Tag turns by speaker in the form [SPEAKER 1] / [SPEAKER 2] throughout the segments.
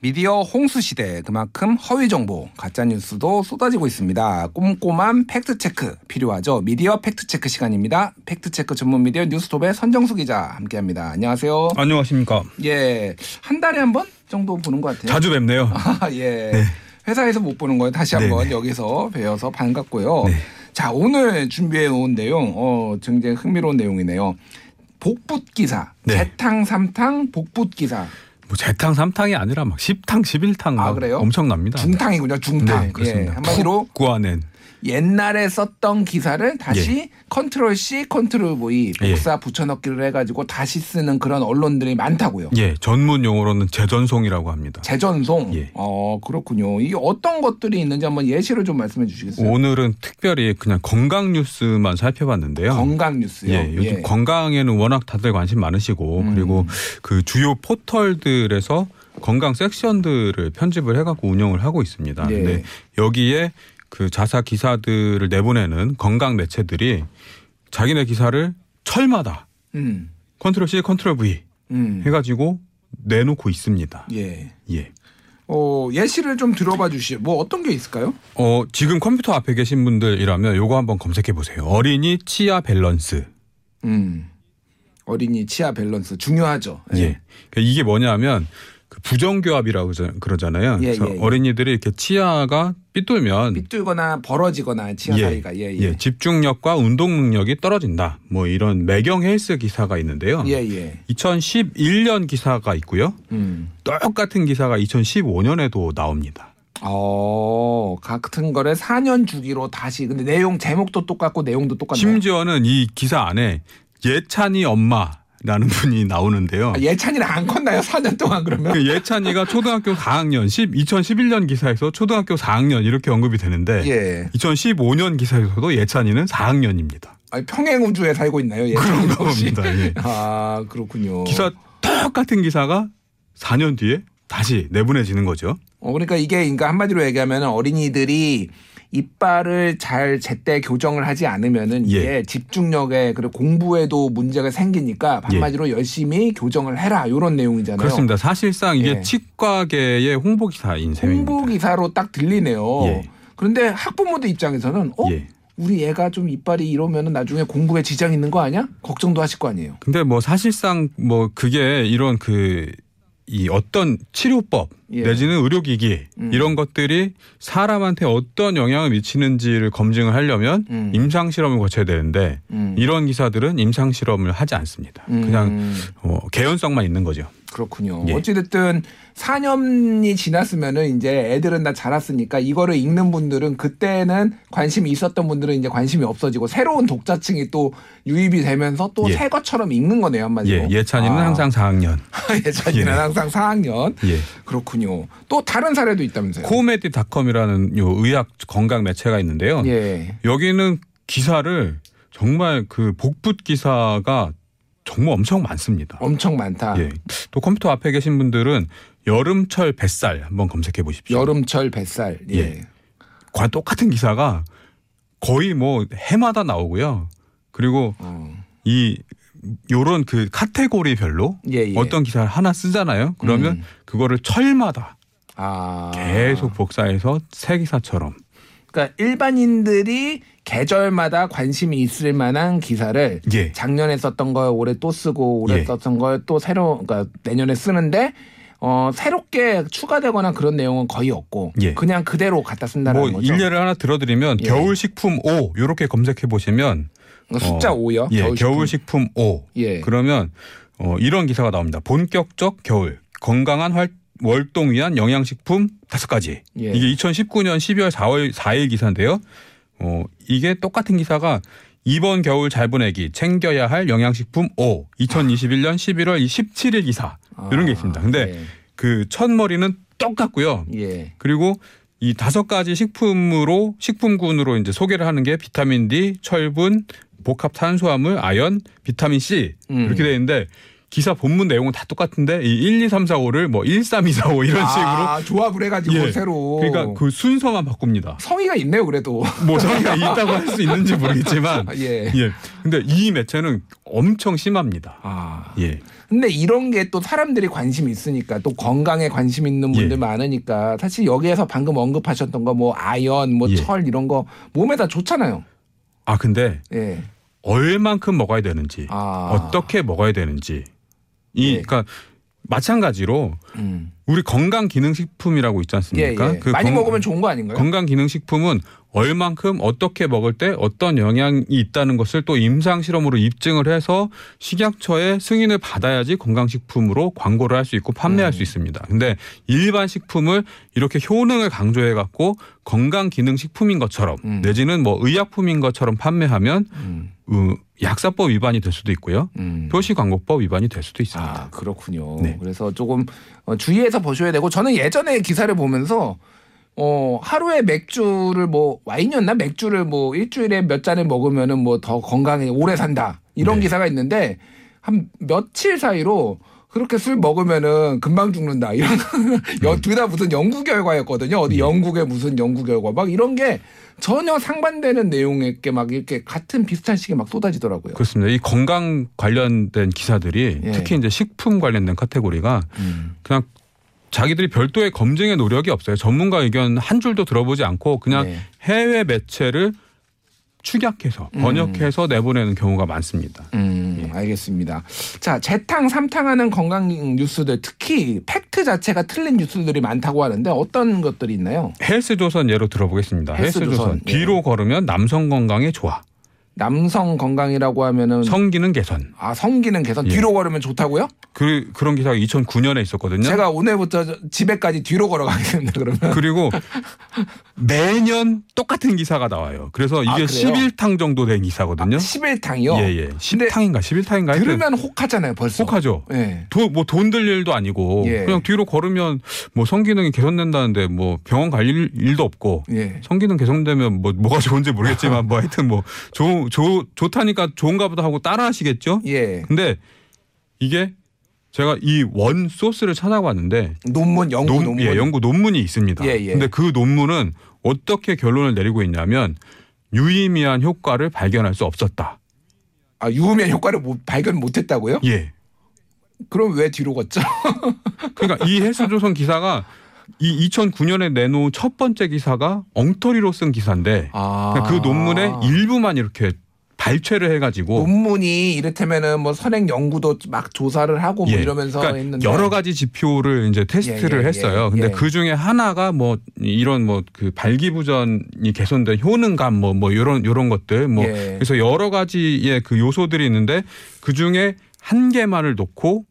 [SPEAKER 1] 미디어 홍수 시대 그만큼 허위 정보, 가짜 뉴스도 쏟아지고 있습니다. 꼼꼼한 팩트 체크 필요하죠. 미디어 팩트 체크 시간입니다. 팩트 체크 전문 미디어 뉴스톱의 선정수 기자 함께합니다. 안녕하세요.
[SPEAKER 2] 안녕하십니까.
[SPEAKER 1] 예, 한 달에 한 번 정도 보는 것 같아요.
[SPEAKER 2] 자주 뵙네요.
[SPEAKER 1] 아, 예. 회사에서 못 보는 거예요. 다시 한번
[SPEAKER 2] 네네.
[SPEAKER 1] 여기서 뵈어서 반갑고요.
[SPEAKER 2] 네.
[SPEAKER 1] 자, 오늘 준비해 놓은 내용, 어, 굉장히 흥미로운 내용이네요. 복붙 기사,
[SPEAKER 2] 네.
[SPEAKER 1] 재탕, 삼탕, 복붙 기사,
[SPEAKER 2] 뭐 재탕 삼탕이 아니라 막 10탕 11탕 막
[SPEAKER 1] 아, 그래요?
[SPEAKER 2] 엄청납니다.
[SPEAKER 1] 중탕이군요. 중탕.
[SPEAKER 2] 네, 그렇습니다.
[SPEAKER 1] 예, 한마디로
[SPEAKER 2] 푹 고아낸
[SPEAKER 1] 옛날에 썼던 기사를 다시 control C, control V
[SPEAKER 2] 예.
[SPEAKER 1] 복사 붙여넣기를 해가지고 다시 쓰는 그런 언론들이 많다고요.
[SPEAKER 2] 예 전문 용어로는 재전송이라고 합니다.
[SPEAKER 1] 재전송.
[SPEAKER 2] 예.
[SPEAKER 1] 어 그렇군요. 이게 어떤 것들이 있는지 한번 예시를 좀 말씀해 주시겠어요?
[SPEAKER 2] 오늘은 특별히 그냥 건강 뉴스만 살펴봤는데요.
[SPEAKER 1] 건강 뉴스요.
[SPEAKER 2] 예, 요즘 건강에는 워낙 다들 관심 많으시고
[SPEAKER 1] 음.
[SPEAKER 2] 그리고 그 주요 포털들에서 건강 섹션들을 편집을 해갖고 운영을 하고 있습니다.
[SPEAKER 1] 예.
[SPEAKER 2] 근데 여기에 그 자사 기사들을 내보내는 건강 매체들이 자기네 기사를 철마다
[SPEAKER 1] 음,
[SPEAKER 2] control C, control V
[SPEAKER 1] 음.
[SPEAKER 2] 해가지고 내놓고 있습니다.
[SPEAKER 1] 예.
[SPEAKER 2] 예.
[SPEAKER 1] 어 예시를 좀 들어봐 주시죠. 뭐 어떤 게 있을까요?
[SPEAKER 2] 어, 지금 컴퓨터 앞에 계신 분들이라면 요거 한번 검색해 보세요. 어린이 치아 밸런스.
[SPEAKER 1] 음. 어린이 치아 밸런스 중요하죠.
[SPEAKER 2] 예. 그러니까 이게 뭐냐면 그 부정교합이라고 그러잖아요.
[SPEAKER 1] 예,
[SPEAKER 2] 그래서
[SPEAKER 1] 예, 예.
[SPEAKER 2] 어린이들이 이렇게 치아가 삐뚤면
[SPEAKER 1] 삐뚤거나 벌어지거나 치아
[SPEAKER 2] 예,
[SPEAKER 1] 사이가 예, 예.
[SPEAKER 2] 예, 집중력과 운동 능력이 떨어진다. 뭐 이런 매경 헬스 기사가 있는데요.
[SPEAKER 1] 예, 예.
[SPEAKER 2] 2011년 기사가 있고요.
[SPEAKER 1] 음.
[SPEAKER 2] 똑같은 기사가 2015년에도 나옵니다.
[SPEAKER 1] 어, 같은 거를 4년 주기로 다시 근데 내용 제목도 똑같고 내용도 똑같나요?
[SPEAKER 2] 심지어는 이 기사 안에 예찬이 엄마 라는 분이 나오는데요.
[SPEAKER 1] 아, 예찬이랑 안 컸나요? 4년 동안 그러면?
[SPEAKER 2] 그 예찬이가 초등학교 4학년, 10, 2011년 기사에서 초등학교 4학년 이렇게 언급이 되는데
[SPEAKER 1] 예.
[SPEAKER 2] 2015년 기사에서도 예찬이는 4학년입니다.
[SPEAKER 1] 아니, 평행 우주에 살고 있나요? 예찬이
[SPEAKER 2] 그런
[SPEAKER 1] 혹시?
[SPEAKER 2] 겁니다. 예.
[SPEAKER 1] 아, 그렇군요.
[SPEAKER 2] 기사 똑같은 기사가 4년 뒤에 다시 내보내지는 거죠.
[SPEAKER 1] 어, 그러니까 이게 그러니까 한마디로 얘기하면 어린이들이 이빨을 잘 제때 교정을 하지 않으면은 이게
[SPEAKER 2] 예.
[SPEAKER 1] 집중력에 그리고 공부에도 문제가 생기니까 한마디로 열심히 교정을 해라 이런 내용이잖아요.
[SPEAKER 2] 그렇습니다. 사실상 이게
[SPEAKER 1] 예.
[SPEAKER 2] 치과계의 홍보 기사인 셈입니다.
[SPEAKER 1] 홍보 기사로 딱 들리네요.
[SPEAKER 2] 예.
[SPEAKER 1] 그런데 학부모들 입장에서는 어
[SPEAKER 2] 예.
[SPEAKER 1] 우리 애가 좀 이빨이 이러면은 나중에 공부에 지장 있는 거 아니야? 걱정도 하실 거 아니에요.
[SPEAKER 2] 근데 뭐 사실상 뭐 그게 이런 그 이 어떤 치료법
[SPEAKER 1] 예.
[SPEAKER 2] 내지는 의료기기
[SPEAKER 1] 음.
[SPEAKER 2] 이런 것들이 사람한테 어떤 영향을 미치는지를 검증을 하려면
[SPEAKER 1] 음.
[SPEAKER 2] 임상 실험을 거쳐야 되는데
[SPEAKER 1] 음.
[SPEAKER 2] 이런 기사들은 임상 실험을 하지 않습니다. 그냥
[SPEAKER 1] 음,
[SPEAKER 2] 어, 개연성만 있는 거죠.
[SPEAKER 1] 그렇군요.
[SPEAKER 2] 예.
[SPEAKER 1] 어찌됐든 4년이 지났으면은 이제 애들은 다 자랐으니까 이거를 읽는 분들은 그때는 관심이 있었던 분들은 이제 관심이 없어지고 새로운 독자층이 또 유입이 되면서 또
[SPEAKER 2] 예.
[SPEAKER 1] 새 것처럼 읽는 거네요 한마디로.
[SPEAKER 2] 예, 예찬이는
[SPEAKER 1] 아,
[SPEAKER 2] 항상 4학년.
[SPEAKER 1] 예찬이는
[SPEAKER 2] 예.
[SPEAKER 1] 항상 4학년.
[SPEAKER 2] 예.
[SPEAKER 1] 그렇군요. 또 다른 사례도 있다면서요?
[SPEAKER 2] 코메디닷컴이라는 요 의학 건강 매체가 있는데요.
[SPEAKER 1] 예.
[SPEAKER 2] 여기는 기사를 정말 그 복붙 기사가 정말 엄청 많습니다.
[SPEAKER 1] 엄청 많다.
[SPEAKER 2] 예. 또 컴퓨터 앞에 계신 분들은 여름철 뱃살 한번 검색해 보십시오.
[SPEAKER 1] 여름철 뱃살. 예.
[SPEAKER 2] 예. 과 똑같은 기사가 거의 뭐 해마다 나오고요. 그리고
[SPEAKER 1] 어.
[SPEAKER 2] 이 요런 그 카테고리별로
[SPEAKER 1] 예, 예.
[SPEAKER 2] 어떤 기사를 하나 쓰잖아요. 그러면
[SPEAKER 1] 음.
[SPEAKER 2] 그거를 철마다
[SPEAKER 1] 아.
[SPEAKER 2] 계속 복사해서 새 기사처럼
[SPEAKER 1] 그러니까 일반인들이 계절마다 관심이 있을 만한 기사를
[SPEAKER 2] 예.
[SPEAKER 1] 작년에 썼던 걸 올해 또 쓰고 올해
[SPEAKER 2] 예.
[SPEAKER 1] 썼던 걸 또 새로 그러니까 내년에 쓰는데 어 새롭게 추가되거나 그런 내용은 거의 없고
[SPEAKER 2] 예.
[SPEAKER 1] 그냥 그대로 갖다 쓴다는
[SPEAKER 2] 뭐
[SPEAKER 1] 거죠.
[SPEAKER 2] 일례를 하나 들어드리면
[SPEAKER 1] 예.
[SPEAKER 2] 겨울 식품 5 요렇게 검색해 보시면
[SPEAKER 1] 숫자
[SPEAKER 2] 어,
[SPEAKER 1] 5요.
[SPEAKER 2] 예, 겨울 식품 5
[SPEAKER 1] 예.
[SPEAKER 2] 그러면 어, 이런 기사가 나옵니다. 본격적 겨울 건강한 활, 월동 위한 영양식품 다섯 가지.
[SPEAKER 1] 예.
[SPEAKER 2] 이게 2019년 12월 4월 4일 기사인데요. 어, 이게 똑같은 기사가 이번 겨울 잘 보내기 챙겨야 할 영양식품 5 2021년 11월 17일 기사 이런 게 있습니다. 근데 그첫 머리는 똑같고요.
[SPEAKER 1] 예. 예.
[SPEAKER 2] 그리고 이 다섯 가지 식품으로 식품군으로 이제 소개를 하는 게 비타민 D, 철분, 복합 탄수화물, 아연, 비타민 C
[SPEAKER 1] 음.
[SPEAKER 2] 이렇게 되어 있는데 기사 본문 내용은 다 똑같은데 이 1, 2, 3, 4, 5를 뭐 1, 3, 2, 4, 5 이런
[SPEAKER 1] 아, 조합을 해가지고
[SPEAKER 2] 예.
[SPEAKER 1] 새로.
[SPEAKER 2] 식으로 그러니까 그 순서만 바꿉니다.
[SPEAKER 1] 성의가 있네요, 그래도.
[SPEAKER 2] 뭐 저희가 있다고 할 수 있는지 모르겠지만
[SPEAKER 1] 예.
[SPEAKER 2] 예. 근데 이 매체는 엄청 심합니다.
[SPEAKER 1] 아.
[SPEAKER 2] 예.
[SPEAKER 1] 근데 이런 게 또 사람들이 관심이 있으니까 또 건강에 관심 있는 분들
[SPEAKER 2] 예.
[SPEAKER 1] 많으니까 사실 여기에서 방금 언급하셨던 거 뭐 아연, 뭐
[SPEAKER 2] 예.
[SPEAKER 1] 철 이런 거 몸에 다 좋잖아요.
[SPEAKER 2] 아 근데
[SPEAKER 1] 예.
[SPEAKER 2] 얼만큼 먹어야 되는지
[SPEAKER 1] 아.
[SPEAKER 2] 어떻게 먹어야 되는지 이
[SPEAKER 1] 예.
[SPEAKER 2] 그러니까 마찬가지로
[SPEAKER 1] 음.
[SPEAKER 2] 우리 건강 기능 식품이라고 있지
[SPEAKER 1] 예,
[SPEAKER 2] 않습니까?
[SPEAKER 1] 예.
[SPEAKER 2] 그
[SPEAKER 1] 많이
[SPEAKER 2] 건-
[SPEAKER 1] 먹으면 좋은 거 아닌가요?
[SPEAKER 2] 건강 기능 식품은 얼만큼 어떻게 먹을 때 어떤 영향이 있다는 것을 또 임상 실험으로 입증을 해서 식약처의 승인을 받아야지 건강 식품으로 광고를 할 수 있고 판매할
[SPEAKER 1] 음.
[SPEAKER 2] 수 있습니다. 근데 일반 식품을 이렇게 효능을 강조해 갖고 건강 기능 식품인 것처럼
[SPEAKER 1] 음.
[SPEAKER 2] 내지는 뭐 의약품인 것처럼 판매하면
[SPEAKER 1] 음.
[SPEAKER 2] 어, 약사법 위반이 될 수도 있고요.
[SPEAKER 1] 음.
[SPEAKER 2] 표시광고법 위반이 될 수도 있습니다.
[SPEAKER 1] 아 그렇군요.
[SPEAKER 2] 네.
[SPEAKER 1] 그래서 조금 어, 주의해서 보셔야 되고 저는 예전에 기사를 보면서 어 하루에 맥주를 뭐 와인이었나 맥주를 뭐 일주일에 몇 잔을 먹으면은 뭐 더 건강에 오래 산다 이런
[SPEAKER 2] 네.
[SPEAKER 1] 기사가 있는데 한 며칠 사이로 그렇게 술 먹으면은 금방 죽는다 이런
[SPEAKER 2] 음.
[SPEAKER 1] 둘다 무슨 연구 결과였거든요 어디 영국의 무슨 연구 결과 막 이런 게 전혀 상반되는 내용의 게막 이렇게 같은 비슷한 시기에 막 쏟아지더라고요.
[SPEAKER 2] 그렇습니다. 이 건강 관련된 기사들이
[SPEAKER 1] 예.
[SPEAKER 2] 특히 이제 식품 관련된 카테고리가
[SPEAKER 1] 음.
[SPEAKER 2] 그냥 자기들이 별도의 검증의 노력이 없어요. 전문가 의견 한 줄도 들어보지 않고 그냥
[SPEAKER 1] 네.
[SPEAKER 2] 해외 매체를 축약해서 번역해서 내보내는 경우가 많습니다.
[SPEAKER 1] 음, 알겠습니다. 자, 재탕, 삼탕하는 건강 뉴스들, 특히 팩트 자체가 틀린 뉴스들이 많다고 하는데 어떤 것들이 있나요?
[SPEAKER 2] 헬스조선 예로 들어보겠습니다.
[SPEAKER 1] 헬스조선,
[SPEAKER 2] 헬스조선
[SPEAKER 1] 예.
[SPEAKER 2] 뒤로 걸으면 남성 건강에 좋아.
[SPEAKER 1] 남성 건강이라고 하면은
[SPEAKER 2] 성기능 개선.
[SPEAKER 1] 아 성기능 개선
[SPEAKER 2] 예.
[SPEAKER 1] 뒤로 걸으면 좋다고요?
[SPEAKER 2] 그 그런 기사가 2009년에 있었거든요.
[SPEAKER 1] 제가 오늘부터 저- 집에까지 뒤로 걸어가겠습니다. 그러면
[SPEAKER 2] 그리고 매년 똑같은 기사가 나와요. 그래서 이게
[SPEAKER 1] 아, 그래요?
[SPEAKER 2] 11탕 정도 된 기사거든요.
[SPEAKER 1] 11탕이요.
[SPEAKER 2] 예, 예. 10탕인가 11탕인가 하여튼
[SPEAKER 1] 들으면 혹하잖아요, 벌써.
[SPEAKER 2] 혹하죠.
[SPEAKER 1] 예.
[SPEAKER 2] 뭐돈 들 일도 아니고
[SPEAKER 1] 예.
[SPEAKER 2] 그냥 뒤로 걸으면 뭐 성기능이 개선된다는데 뭐 병원 갈 일, 일도 없고
[SPEAKER 1] 예.
[SPEAKER 2] 성기능 개선되면 뭐 뭐가 좋은지 모르겠지만 뭐 하여튼 뭐 좋, 좋, 좋다니까 좋은가 보다 하고 따라 하시겠죠?
[SPEAKER 1] 예.
[SPEAKER 2] 근데 이게 제가 이 원 소스를 찾아봤는데
[SPEAKER 1] 논문 연구
[SPEAKER 2] 논-
[SPEAKER 1] 논문.
[SPEAKER 2] 예, 연구 논문이 있습니다.
[SPEAKER 1] 예, 예.
[SPEAKER 2] 근데 그 논문은 어떻게 결론을 내리고 있냐면 유의미한 효과를 발견할 수 없었다.
[SPEAKER 1] 아, 유의미한 효과를 못, 발견 못 했다고요?
[SPEAKER 2] 예.
[SPEAKER 1] 그럼 왜 뒤로 걷죠?
[SPEAKER 2] 그러니까 이 헬스조선 기사가 이 2009년에 내놓은 첫 번째 기사가 엉터리로 쓴 기사인데
[SPEAKER 1] 아.
[SPEAKER 2] 그러니까 그 논문의 일부만 이렇게 발췌를 해가지고
[SPEAKER 1] 논문이 이렇다면은 뭐 선행 연구도 막 조사를 하고 뭐
[SPEAKER 2] 예.
[SPEAKER 1] 이러면서
[SPEAKER 2] 그러니까
[SPEAKER 1] 했는데
[SPEAKER 2] 여러 가지 지표를 이제 테스트를
[SPEAKER 1] 예, 예,
[SPEAKER 2] 했어요.
[SPEAKER 1] 예,
[SPEAKER 2] 근데
[SPEAKER 1] 예.
[SPEAKER 2] 그 중에 하나가 뭐 이런 뭐 그 발기부전이 개선된 효능감 뭐뭐 이런 이런 것들 뭐
[SPEAKER 1] 예.
[SPEAKER 2] 그래서 여러 가지의 그 요소들이 있는데 그 중에 한 개만을 놓고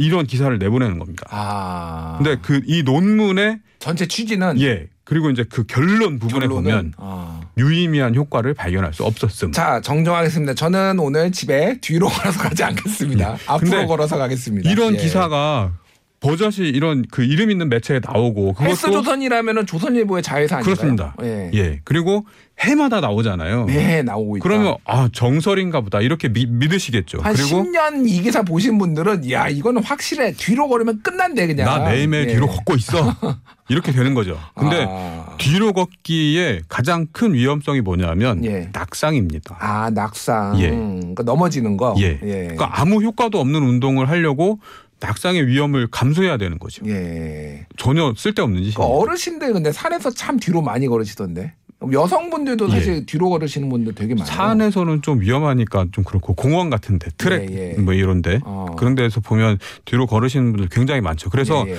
[SPEAKER 2] 이런 기사를 내보내는 겁니다.
[SPEAKER 1] 아.
[SPEAKER 2] 근데 그 이 논문의
[SPEAKER 1] 전체 취지는
[SPEAKER 2] 예 그리고 이제 그 결론 부분에
[SPEAKER 1] 결론은
[SPEAKER 2] 보면
[SPEAKER 1] 아.
[SPEAKER 2] 유의미한 효과를 발견할 수 없었음.
[SPEAKER 1] 자 정정하겠습니다. 저는 오늘 집에 뒤로 걸어서 가지 않겠습니다. 앞으로
[SPEAKER 2] 예. 근데
[SPEAKER 1] 걸어서 가겠습니다.
[SPEAKER 2] 이런
[SPEAKER 1] 예.
[SPEAKER 2] 기사가 버젓이 이런 그 이름 있는 매체에 나오고 그것도
[SPEAKER 1] 헬스조선이라면은 조선일보의 자회사?
[SPEAKER 2] 그렇습니다.
[SPEAKER 1] 예.
[SPEAKER 2] 예. 그리고 해마다 나오잖아요.
[SPEAKER 1] 네 나오고 있다.
[SPEAKER 2] 그러면 아 정설인가 보다 이렇게 미, 믿으시겠죠.
[SPEAKER 1] 한
[SPEAKER 2] 그리고
[SPEAKER 1] 10년 이 기사 보신 분들은 야 이거는 확실해 뒤로 걸으면 끝난대 그냥.
[SPEAKER 2] 나 매일매일
[SPEAKER 1] 예.
[SPEAKER 2] 뒤로 걷고 있어. 이렇게 되는 거죠. 근데
[SPEAKER 1] 아,
[SPEAKER 2] 뒤로 걷기의 가장 큰 위험성이 뭐냐면
[SPEAKER 1] 예.
[SPEAKER 2] 낙상입니다.
[SPEAKER 1] 아 낙상.
[SPEAKER 2] 예.
[SPEAKER 1] 그러니까 넘어지는 거.
[SPEAKER 2] 예.
[SPEAKER 1] 예.
[SPEAKER 2] 그러니까 아무 효과도 없는 운동을 하려고 낙상의 위험을 감수해야 되는 거죠.
[SPEAKER 1] 예.
[SPEAKER 2] 전혀 쓸데없는 짓이에요.
[SPEAKER 1] 그러니까 어르신들 근데 산에서 참 뒤로 많이 걸으시던데. 여성분들도 사실 뒤로 걸으시는 분들 되게 많아요.
[SPEAKER 2] 예. 산에서는 좀 위험하니까 좀 그렇고 공원 같은데 트랙
[SPEAKER 1] 예, 예.
[SPEAKER 2] 뭐 이런데
[SPEAKER 1] 어.
[SPEAKER 2] 그런 데서 보면 뒤로 걸으시는 분들 굉장히 많죠. 그래서
[SPEAKER 1] 예, 예.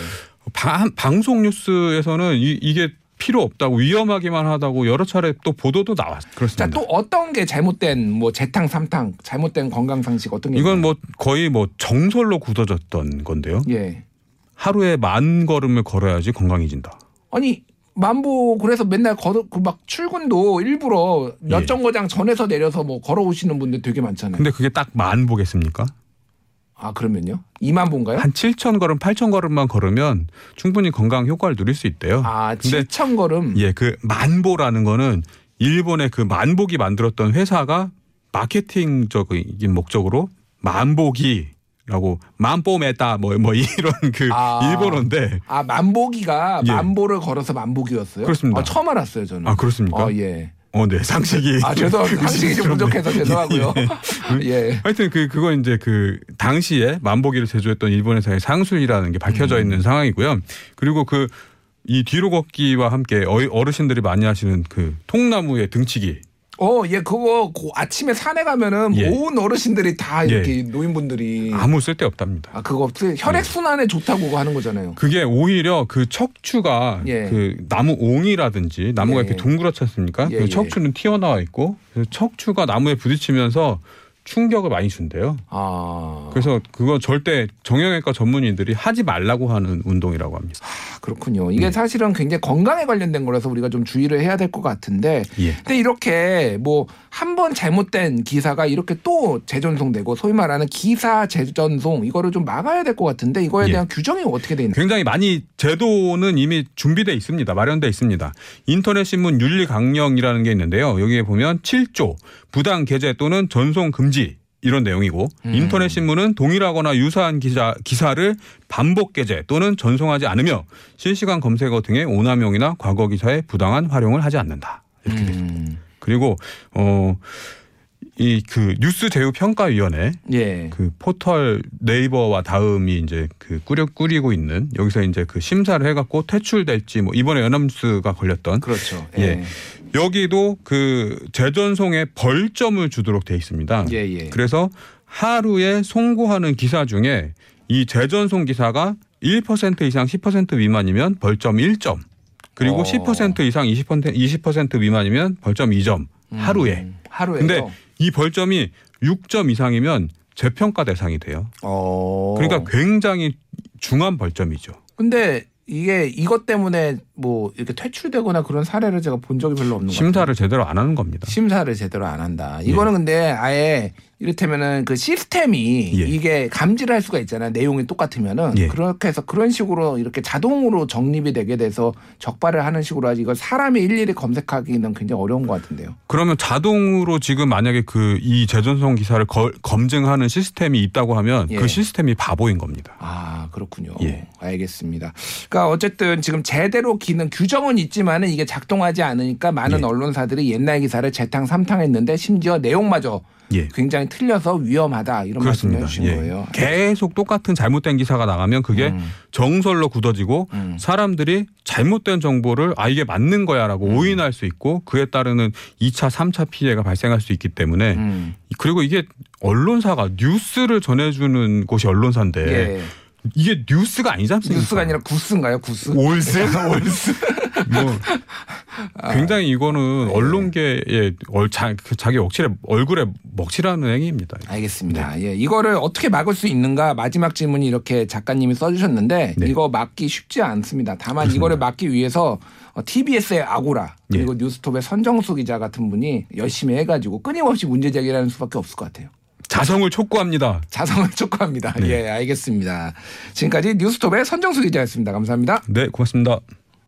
[SPEAKER 2] 바- 방송 뉴스에서는 이, 이게 필요 없다고 위험하기만 하다고 여러 차례 또 보도도 나왔
[SPEAKER 1] 자,
[SPEAKER 2] 그렇습니다.
[SPEAKER 1] 또 어떤 게 잘못된 뭐 재탕 삼탕 잘못된 건강 상식 어떤 게
[SPEAKER 2] 이건
[SPEAKER 1] 있나요?
[SPEAKER 2] 뭐 거의 뭐 정설로 굳어졌던 건데요.
[SPEAKER 1] 예.
[SPEAKER 2] 하루에 만 걸음을 걸어야지 건강해진다.
[SPEAKER 1] 아니 만보 그래서 맨날 걸어 그막 출근도 일부러 몇
[SPEAKER 2] 예.
[SPEAKER 1] 정거장 전에서 내려서 뭐 걸어오시는 분들 되게 많잖아요.
[SPEAKER 2] 근데 그게 딱 만 보겠습니까?
[SPEAKER 1] 아 그러면요? 2만 보인가요?
[SPEAKER 2] 한 7천 걸음, 8천 걸음만 걸으면 충분히 건강 효과를 누릴 수 있대요.
[SPEAKER 1] 아
[SPEAKER 2] 근데
[SPEAKER 1] 7천 걸음.
[SPEAKER 2] 예, 그 만보라는 거는 일본의 그 만복이 만들었던 회사가 마케팅적인 목적으로 만보기라고 만보메다 뭐 뭐 이런 그
[SPEAKER 1] 아.
[SPEAKER 2] 일본어인데
[SPEAKER 1] 아 만보기가
[SPEAKER 2] 예.
[SPEAKER 1] 만보를 걸어서 만보기였어요?
[SPEAKER 2] 그렇습니다.
[SPEAKER 1] 아, 처음 알았어요 저는.
[SPEAKER 2] 아 그렇습니까?
[SPEAKER 1] 어, 예.
[SPEAKER 2] 어, 네, 상식이.
[SPEAKER 1] 아 죄송합니다. 상식이 좀 부족해서 죄송하고요. 예.
[SPEAKER 2] 하여튼 그 그건 이제 그 당시에 만보기를 제조했던 일본에서의 상술이라는 게 밝혀져
[SPEAKER 1] 음.
[SPEAKER 2] 있는 상황이고요. 그리고 그 이 뒤로 걷기와 함께 어르신들이 많이 하시는 그 통나무의 등치기.
[SPEAKER 1] 어, 예, 그거 고- 아침에 산에 가면은
[SPEAKER 2] 예.
[SPEAKER 1] 온 어르신들이 다 이렇게 노인분들이
[SPEAKER 2] 아무 쓸데 없답니다.
[SPEAKER 1] 아 그거 없어요. 혈액 순환에 좋다고 하는 거잖아요.
[SPEAKER 2] 그게 오히려 그 척추가
[SPEAKER 1] 예.
[SPEAKER 2] 그 나무 옹이라든지 나무가
[SPEAKER 1] 예.
[SPEAKER 2] 이렇게 둥그렇지 않습니까?
[SPEAKER 1] 예,
[SPEAKER 2] 그
[SPEAKER 1] 예.
[SPEAKER 2] 척추는 튀어나와 있고 그래서 척추가 나무에 부딪히면서 충격을 많이 준대요.
[SPEAKER 1] 아,
[SPEAKER 2] 그래서 그거 절대 정형외과 전문의들이 하지 말라고 하는 운동이라고 합니다.
[SPEAKER 1] 아, 그렇군요. 이게
[SPEAKER 2] 네.
[SPEAKER 1] 사실은 굉장히 건강에 관련된 거라서 우리가 좀 주의를 해야 될 것 같은데
[SPEAKER 2] 예.
[SPEAKER 1] 근데 이렇게 뭐 한 번 잘못된 기사가 이렇게 또 재전송되고 소위 말하는 기사 재전송 이거를 좀 막아야 될 것 같은데 이거에
[SPEAKER 2] 예.
[SPEAKER 1] 대한 규정이 어떻게 돼 있나요?
[SPEAKER 2] 굉장히 많이 제도는 이미 준비돼 있습니다. 마련돼 있습니다. 인터넷 신문 윤리 강령이라는 게 있는데요. 여기에 보면 7조 부당 게재 또는 전송 금지 이런 내용이고
[SPEAKER 1] 음.
[SPEAKER 2] 인터넷 신문은 동일하거나 유사한 기사 기사를 반복 게재 또는 전송하지 않으며 실시간 검색어 등의 오남용이나 과거 기사의 부당한 활용을 하지 않는다. 이렇게.
[SPEAKER 1] 음,
[SPEAKER 2] 그리고 어 이 그 뉴스 제휴 평가 위원회
[SPEAKER 1] 예.
[SPEAKER 2] 그 포털 네이버와 다음이 이제 그 꾸려 꾸리고 있는 여기서 이제 그 심사를 해갖고 퇴출될지 뭐 이번에 연합뉴스가 걸렸던
[SPEAKER 1] 그렇죠.
[SPEAKER 2] 예. 여기도 그 재전송에 벌점을 주도록 돼 있습니다.
[SPEAKER 1] 예, 예.
[SPEAKER 2] 그래서 하루에 송고하는 기사 중에 이 재전송 기사가 1% 이상 10% 미만이면 벌점 1점. 그리고
[SPEAKER 1] 어.
[SPEAKER 2] 10% 이상 20% 20% 미만이면 벌점 2점 하루에.
[SPEAKER 1] 음, 하루에.
[SPEAKER 2] 근데 이 벌점이 6점 이상이면 재평가 대상이 돼요.
[SPEAKER 1] 어.
[SPEAKER 2] 그러니까 굉장히 중한 벌점이죠.
[SPEAKER 1] 근데 이게 이것 때문에 뭐 이렇게 퇴출되거나 그런 사례를 제가 본 적이 별로 없는 것 같아요.
[SPEAKER 2] 심사를 제대로 안 하는 겁니다.
[SPEAKER 1] 심사를 제대로 안 한다. 이거는 근데 아예 이를테면은 그 시스템이
[SPEAKER 2] 예.
[SPEAKER 1] 이게 감지를 할 수가 있잖아요. 내용이 똑같으면은
[SPEAKER 2] 예.
[SPEAKER 1] 그렇게 해서 그런 식으로 이렇게 자동으로 정립이 되게 돼서 적발을 하는 식으로 하지 이걸 사람이 일일이 검색하기는 굉장히 어려운 것 같은데요.
[SPEAKER 2] 그러면 자동으로 지금 만약에 그 이 재전송 기사를 거- 검증하는 시스템이 있다고 하면
[SPEAKER 1] 예.
[SPEAKER 2] 그 시스템이 바보인 겁니다.
[SPEAKER 1] 아 그렇군요.
[SPEAKER 2] 예.
[SPEAKER 1] 알겠습니다. 그러니까 어쨌든 지금 제대로 기능 규정은 있지만은 이게 작동하지 않으니까 많은
[SPEAKER 2] 예.
[SPEAKER 1] 언론사들이 옛날 기사를 재탕 삼탕했는데 심지어 내용마저
[SPEAKER 2] 예.
[SPEAKER 1] 굉장히 틀려서 위험하다 이런 말씀을. 해주신
[SPEAKER 2] 예.
[SPEAKER 1] 거예요.
[SPEAKER 2] 계속 똑같은 잘못된 기사가 나가면 그게
[SPEAKER 1] 음.
[SPEAKER 2] 정설로 굳어지고
[SPEAKER 1] 음.
[SPEAKER 2] 사람들이 잘못된 정보를 아 이게 맞는 거야라고
[SPEAKER 1] 음.
[SPEAKER 2] 오인할 수 있고 그에 따르는 2차, 3차 피해가 발생할 수 있기 때문에
[SPEAKER 1] 음.
[SPEAKER 2] 그리고 이게 언론사가 뉴스를 전해주는 곳이 언론사인데
[SPEAKER 1] 예.
[SPEAKER 2] 이게 뉴스가 아니지 않습니까?
[SPEAKER 1] 뉴스가 아니라 구스인가요? 구스? olds? olds.
[SPEAKER 2] 뭐 굉장히 이거는 언론계의 얼, 자, 그 자기 억칠에 얼굴에 먹칠하는 행위입니다.
[SPEAKER 1] 알겠습니다. 예, 이거를 어떻게 막을 수 있는가 마지막 질문이 이렇게 작가님이 써주셨는데
[SPEAKER 2] 네.
[SPEAKER 1] 이거 막기 쉽지 않습니다. 다만
[SPEAKER 2] 그렇습니다.
[SPEAKER 1] 이거를 막기 위해서 어, TBS의 아고라 그리고
[SPEAKER 2] 예.
[SPEAKER 1] 뉴스톱의 선정수 기자 같은 분이 열심히 해가지고 끊임없이 문제 제기하는 수밖에 없을 것 같아요.
[SPEAKER 2] 자성을 촉구합니다.
[SPEAKER 1] 자성을 촉구합니다.
[SPEAKER 2] 네.
[SPEAKER 1] 예, 알겠습니다. 지금까지 뉴스톱의 선정수 기자였습니다. 감사합니다.
[SPEAKER 2] 네, 고맙습니다.